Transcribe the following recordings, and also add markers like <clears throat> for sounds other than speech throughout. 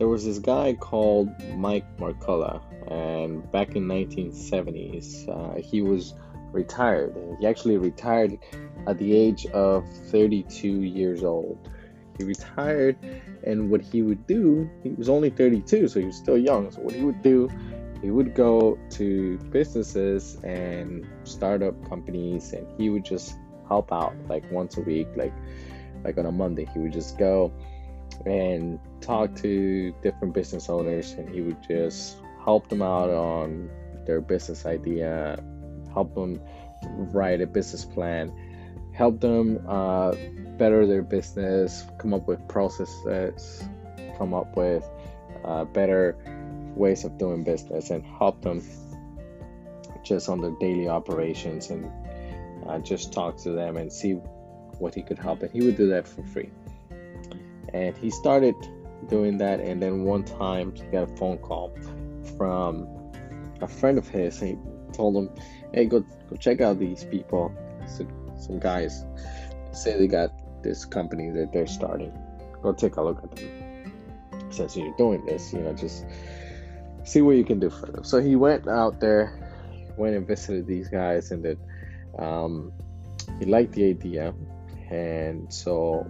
there was this guy called Mike Markkula, and back in 1970s, uh, he was retired. He actually retired at the age of 32 years old. He retired, and what he would do, he was only 32, so he was still young. So, what he would do, he would go to businesses and startup companies, and he would just help out like once a week, like like on a Monday. He would just go and talk to different business owners, and he would just help them out on their business idea, help them write a business plan, help them uh, better their business, come up with processes, come up with uh, better ways of doing business, and help them just on their daily operations and uh, just talk to them and see what he could help. And he would do that for free. And he started doing that, and then one time he got a phone call from a friend of his. He told him, "Hey, go go check out these people. So, some guys say they got this company that they're starting. Go take a look at them. Since you're doing this, you know, just see what you can do for them." So he went out there, went and visited these guys, and then um, he liked the idea, and so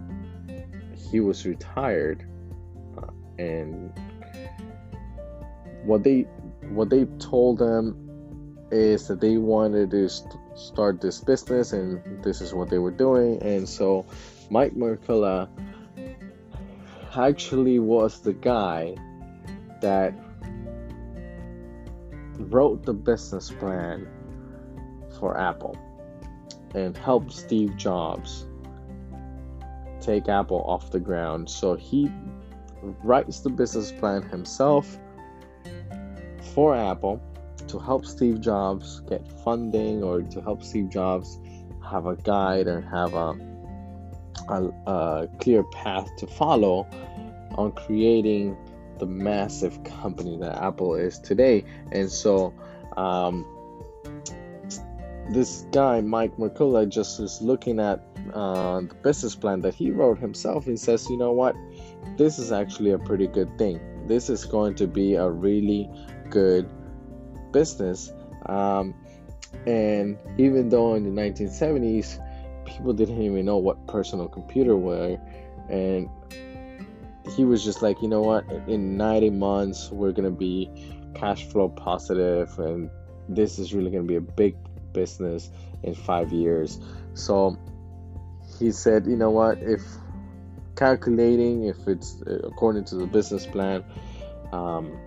he was retired, uh, and what they what they told them is that they wanted to st- start this business and this is what they were doing and so mike markkula actually was the guy that wrote the business plan for apple and helped steve jobs take apple off the ground so he writes the business plan himself for apple to help Steve Jobs get funding or to help Steve Jobs have a guide and have a, a, a clear path to follow on creating the massive company that Apple is today. And so, um, this guy, Mike Markkula, just is looking at uh, the business plan that he wrote himself and says, you know what, this is actually a pretty good thing. This is going to be a really good business. Um, and even though in the 1970s, people didn't even know what personal computer were, and he was just like, you know what, in 90 months, we're going to be cash flow positive, and this is really going to be a big business in five years. So he said, you know what, if calculating, if it's uh, according to the business plan, um,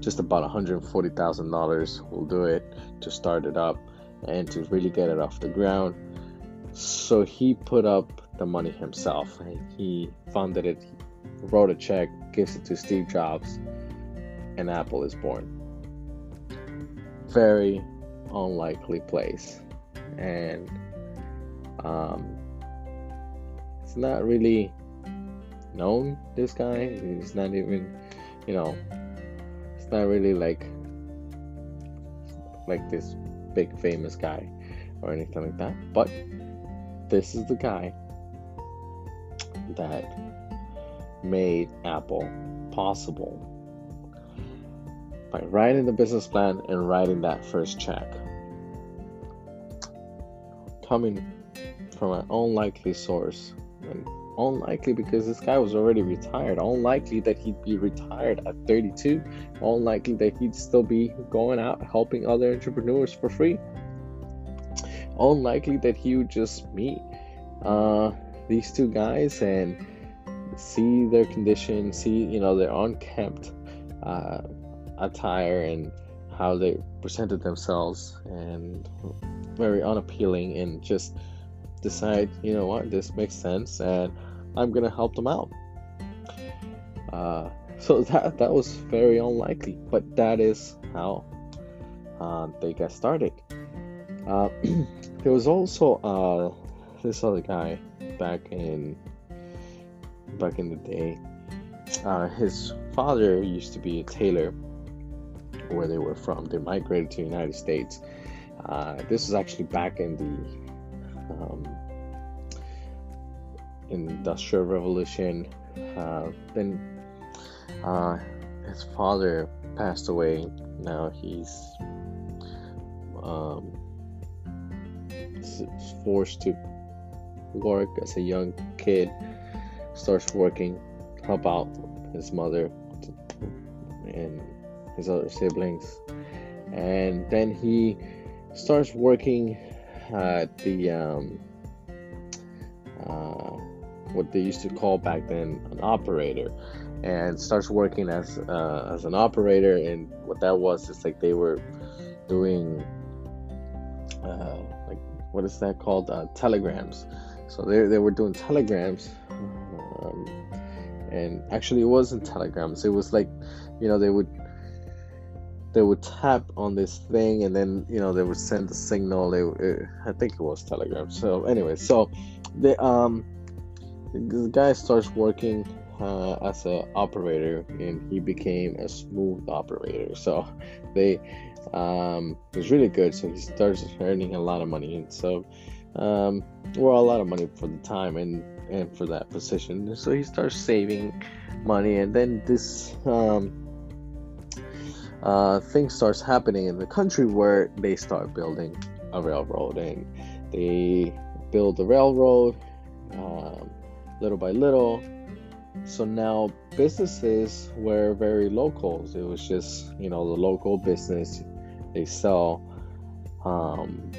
just about $140,000 will do it to start it up and to really get it off the ground. So he put up the money himself. He funded it, wrote a check, gives it to Steve Jobs, and Apple is born. Very unlikely place. And um, it's not really known, this guy. He's not even, you know, it's not really like like this big famous guy or anything like that. But this is the guy that made Apple possible by writing the business plan and writing that first check. Coming from an unlikely source unlikely because this guy was already retired. Unlikely that he'd be retired at 32. Unlikely that he'd still be going out helping other entrepreneurs for free. Unlikely that he would just meet uh, these two guys and see their condition, see you know their unkempt uh, attire and how they presented themselves, and very unappealing, and just decide you know what this makes sense and I'm gonna help them out. Uh, so that that was very unlikely, but that is how uh, they got started. Uh, <clears throat> there was also uh, this other guy back in back in the day. Uh, his father used to be a tailor where they were from. They migrated to the United States. Uh, this is actually back in the um, industrial revolution uh, then Uh, his father passed away. Now he's um, forced to work as a young kid. Starts working, help out his mother and his other siblings, and then he starts working at the um, uh, what they used to call back then an operator. And starts working as uh, as an operator and what that was is like they were doing uh, like what is that called? Uh, telegrams. So they, they were doing telegrams um, and actually it wasn't telegrams. It was like you know they would they would tap on this thing and then you know they would send the signal. They it, i think it was telegram. So anyway so the um the guy starts working uh, as an operator and he became a smooth operator. So they um was really good. So he starts earning a lot of money. And so um well a lot of money for the time and and for that position. So he starts saving money. And then this um uh, thing starts happening in the country where they start building a railroad and they build the railroad um, little by little. So now businesses were very locals It was just, you know, the local business they sell um,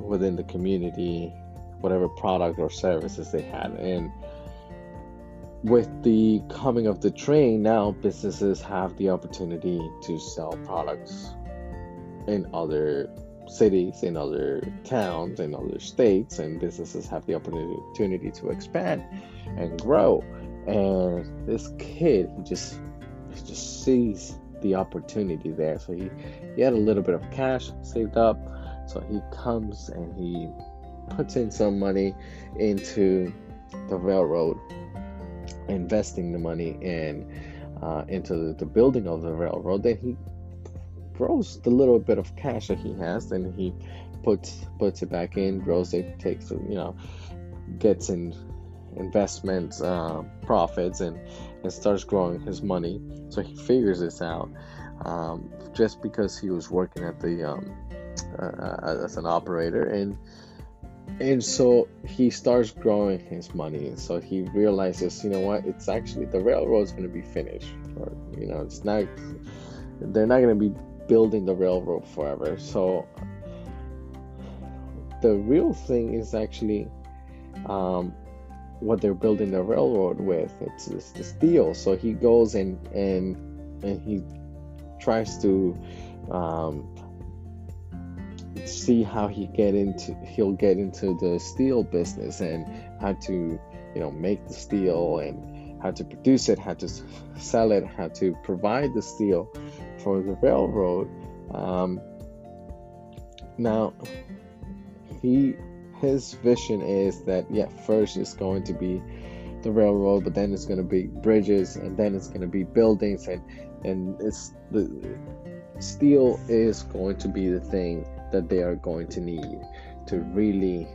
within the community, whatever product or services they had. And with the coming of the train, now businesses have the opportunity to sell products in other cities, in other towns, in other states, and businesses have the opportunity to expand and grow. And this kid, he just he just sees the opportunity there. So he, he had a little bit of cash saved up. So he comes and he puts in some money into the railroad investing the money in uh, into the, the, building of the railroad, then he grows the little bit of cash that he has, then he puts puts it back in, grows it, takes you know, gets in investments, uh, profits, and and starts growing his money. So he figures this out. Um, just because he was working at the um, uh, uh as an operator and and so he starts growing his money so he realizes you know what it's actually the railroad's going to be finished or you know it's not they're not going to be building the railroad forever. So the real thing is actually um, what they're building the railroad with. It's, it's the steel so he goes and and and he tries to um, see how he get into he'll get into the steel business and how to you know make the steel and how to produce it how to sell it how to provide the steel for the railroad. Um, now he his vision is that yeah first it's going to be the railroad but then it's going to be bridges and then it's going to be buildings and and it's the steel is going to be the thing that they are going to need to really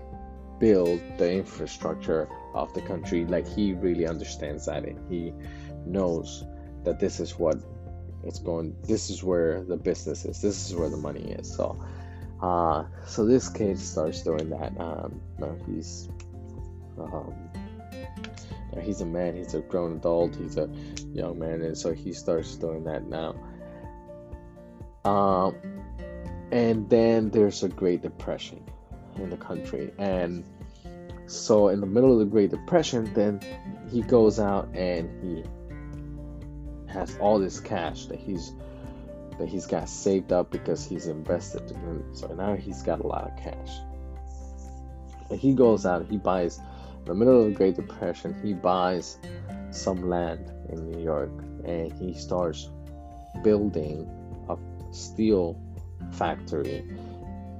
build the infrastructure of the country. Like he really understands that and he knows that this is what it's going this is where the business is this is where the money is. So uh so this kid starts doing that. Um now he's um now he's a man he's a grown adult he's a young man and so he starts doing that now. Um and then there's a Great Depression in the country, and so in the middle of the Great Depression, then he goes out and he has all this cash that he's that he's got saved up because he's invested in so now he's got a lot of cash. And he goes out he buys in the middle of the great depression he buys some land in new york and he starts building a steel factory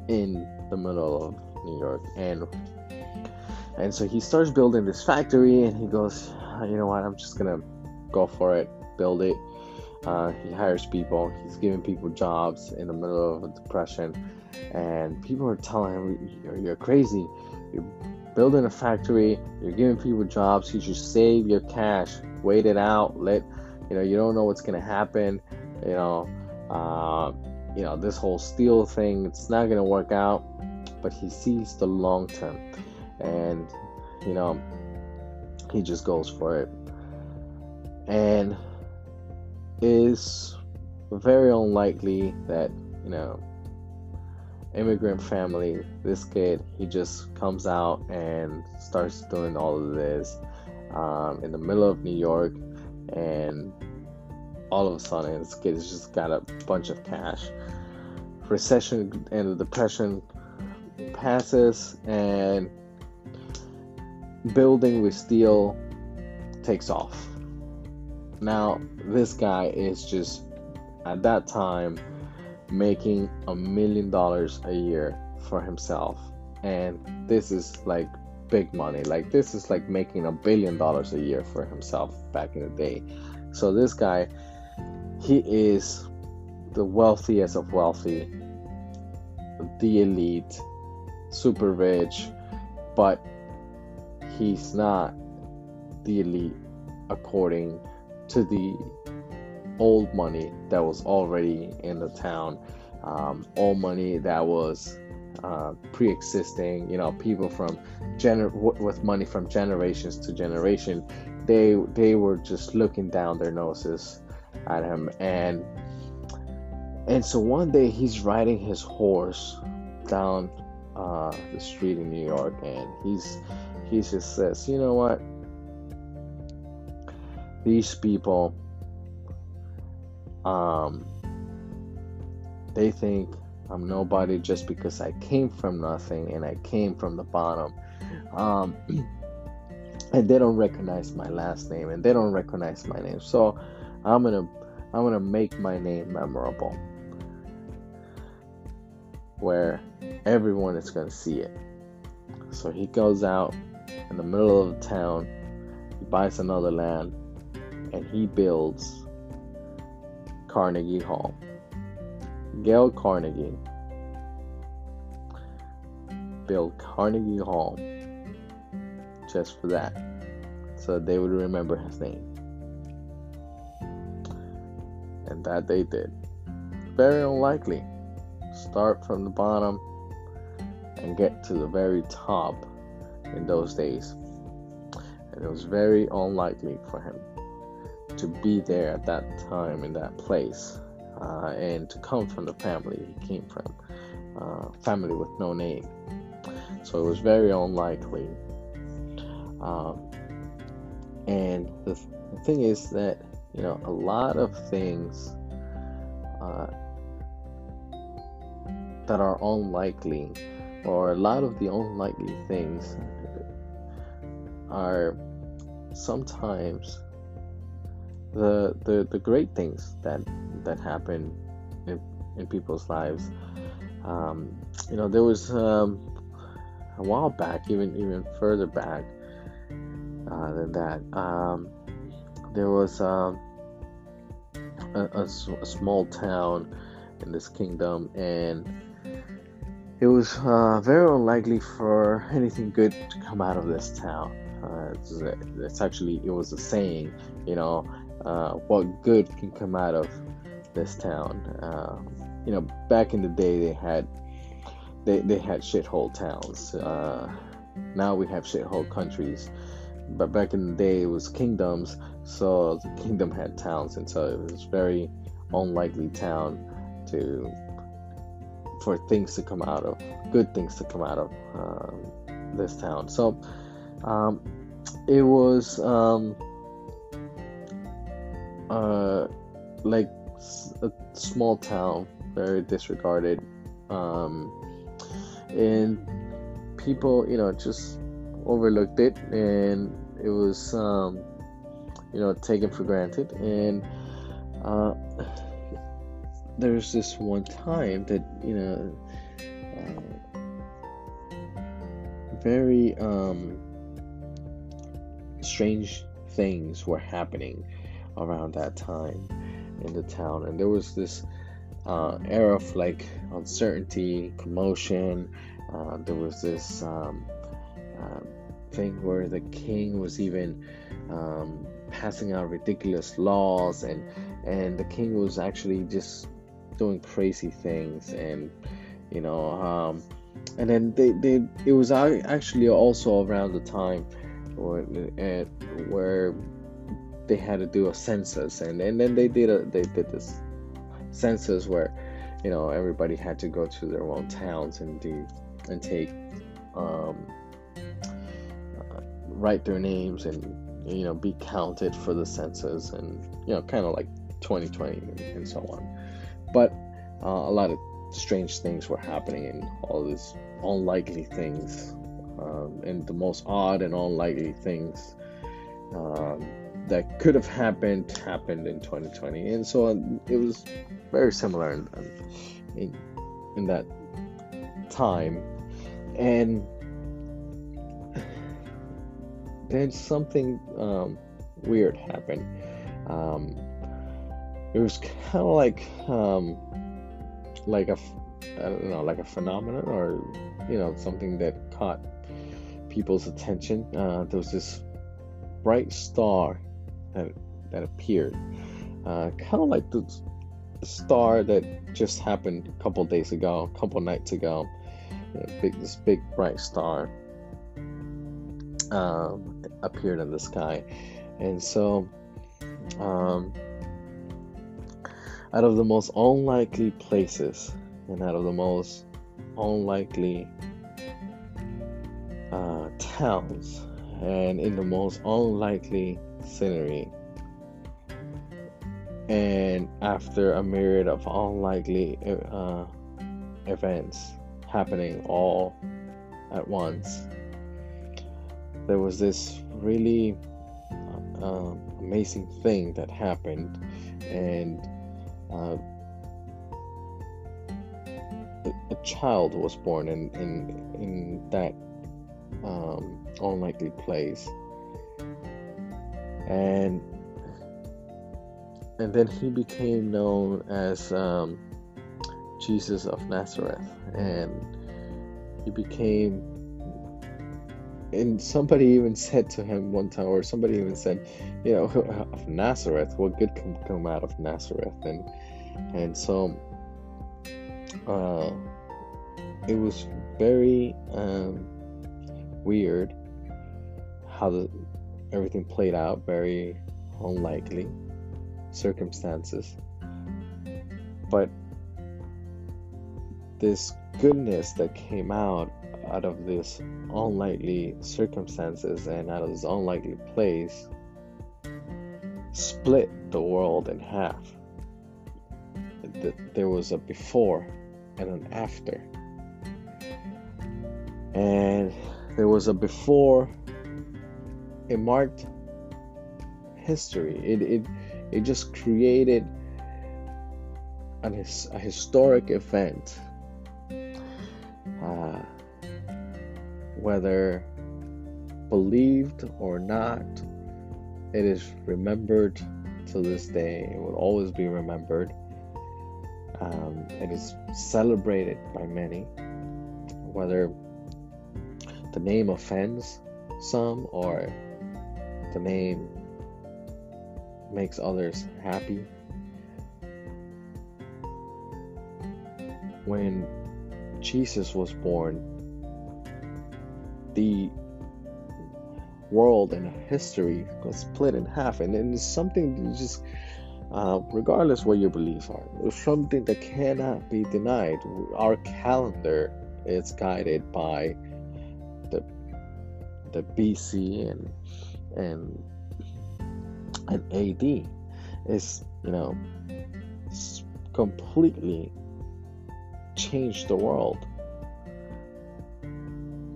in the middle of New York, and and so he starts building this factory, and he goes, you know what, I'm just gonna go for it, build it. Uh, he hires people. He's giving people jobs in the middle of a depression, and people are telling him, "You're, you're crazy. You're building a factory. You're giving people jobs. You should save your cash. Wait it out. Let you know you don't know what's gonna happen you know uh, you know this whole steel thing it's not gonna work out but he sees the long term. And you know he just goes for it. And is very unlikely that you know immigrant family this kid he just comes out and starts doing all of this um, in the middle of new york. And all of a sudden this kid has just got a bunch of cash. Recession and the depression passes and building with steel takes off. Now this guy is just at that time making a million dollars a year for himself. And this is like big money. Like this is like making a billion dollars a year for himself back in the day. So this guy he is the wealthiest of wealthy the elite super rich but he's not the elite according to the old money that was already in the town, um, old money that was uh, pre-existing. You know, people from gener- with money from generations to generation, they they were just looking down their noses at him, and and so one day he's riding his horse down uh, the street in New York, and he's he just says, you know what, these people um, they think I'm nobody just because I came from nothing and I came from the bottom. Um, <clears throat> and they don't recognize my last name and they don't recognize my name. So I'm gonna I'm gonna make my name memorable. Where everyone is gonna see it. So he goes out in the middle of the town, he buys another land, and he builds Carnegie Hall. Gail Carnegie built Carnegie Hall just for that, so they would remember his name. And that they did. Very unlikely. Start from the bottom and get to the very top in those days. And it was very unlikely for him to be there at that time in that place uh, and to come from the family he came from, uh, family with no name. So it was very unlikely. Um, and the, th- the, thing is that, you know, a lot of things uh, that are unlikely, or a lot of the unlikely things, are sometimes the the the great things that that happen in in people's lives. Um, you know, there was um, a while back, even even further back uh, than that. Um, there was um, a, a, a, small town in this kingdom, and it was uh, very unlikely for anything good to come out of this town. Uh, it's, it's, actually it was a saying, you know, uh, what good can come out of this town. Uh, you know, back in the day, they had they, they had shithole towns. Uh, now we have shithole countries, but back in the day, it was kingdoms. So the kingdom had towns, and so it was very unlikely town to for things to come out of good things to come out of um, this town. So um, it was. Um, uh, like a small town, very disregarded, um, and people, you know, just overlooked it, and it was, um, you know, taken for granted. And uh, there's this one time that you know, uh, very um, strange things were happening around that time in the town, and there was this uh, era of like uncertainty, commotion. Uh, there was this um, uh, thing where the king was even um, passing out ridiculous laws and and the king was actually just doing crazy things and you know um, and then they, they it was actually also around the time where, uh, where they had to do a census and, and then they did a they did this census where you know everybody had to go to their own towns and do and take um, write their names and you know be counted for the census and you know kind of like 2020 and, so on. But uh, a lot of strange things were happening and all these unlikely things um, and the most odd and unlikely things um, that could have happened happened in 2020 and so it was very similar in, in, in that time. And then something um, weird happened. Um, it was kind of like um, like a I don't know like a phenomenon or you know something that caught people's attention. Uh, there was this bright star that that appeared. Uh, kind of like the star that just happened a couple days ago a couple nights ago. You know, big this big bright star. Um, appeared in the sky and so um, out of the most unlikely places and out of the most unlikely uh, towns and in the most unlikely scenery. And after a myriad of unlikely uh, events happening all at once, there was this really uh, amazing thing that happened, and uh, a, child was born in in in that um, unlikely place, and and then he became known as um, Jesus of Nazareth, and he became. And somebody even said to him one time, or somebody even said, you know, <laughs> of Nazareth, what good can come out of Nazareth? And and so uh, it was very um, weird how the, everything played out, very unlikely circumstances. But this goodness that came out out of this unlikely circumstances and out of this unlikely place split the world in half. There was a before and an after. And there was a before, it marked history. It, it, it just created an, a historic event. Whether believed or not, it is remembered to this day. It will always be remembered. Um, it is celebrated by many, whether the name offends some or the name makes others happy. When Jesus was born, the world and history was split in half, and, and it's something just uh, regardless what your beliefs are. It's something that cannot be denied. Our calendar is guided by the the BC and and and AD. It's you know completely changed the world.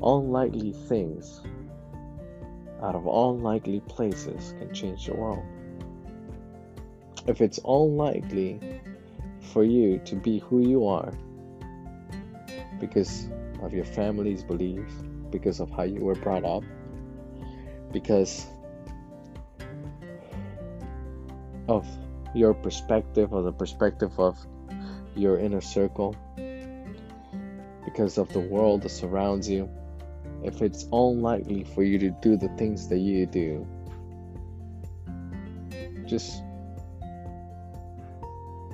Unlikely things out of unlikely places can change the world. If it's unlikely for you to be who you are because of your family's beliefs, because of how you were brought up, because of your perspective or the perspective of your inner circle, because of the world that surrounds you, if it's unlikely for you to do the things that you do, just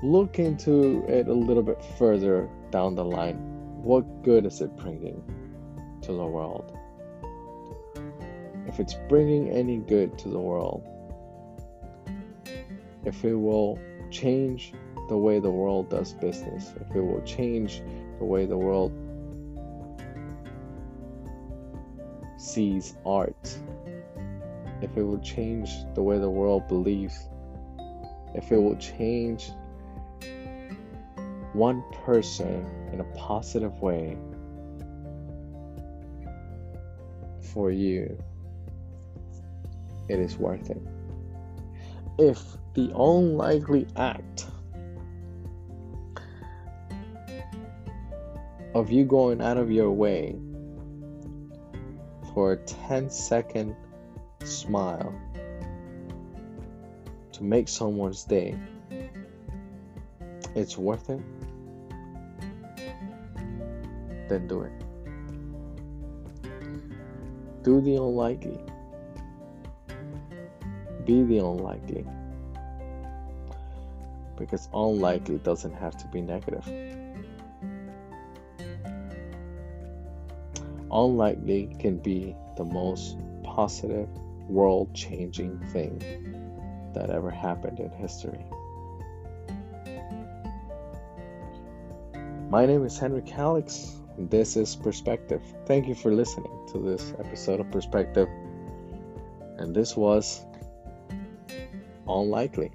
look into it a little bit further down the line. What good is it bringing to the world? If it's bringing any good to the world, if it will change the way the world does business, if it will change the way the world sees art, if it will change the way the world believes, if it will change one person in a positive way for you, it is worth it. If the unlikely act of you going out of your way for a 10 second smile to make someone's day, it's worth it, then do it. Do the unlikely. Be the unlikely. Because unlikely doesn't have to be negative. Unlikely can be the most positive, world changing thing that ever happened in history. My name is Henry Calix, this is Perspective. Thank you for listening to this episode of Perspective. And this was Unlikely.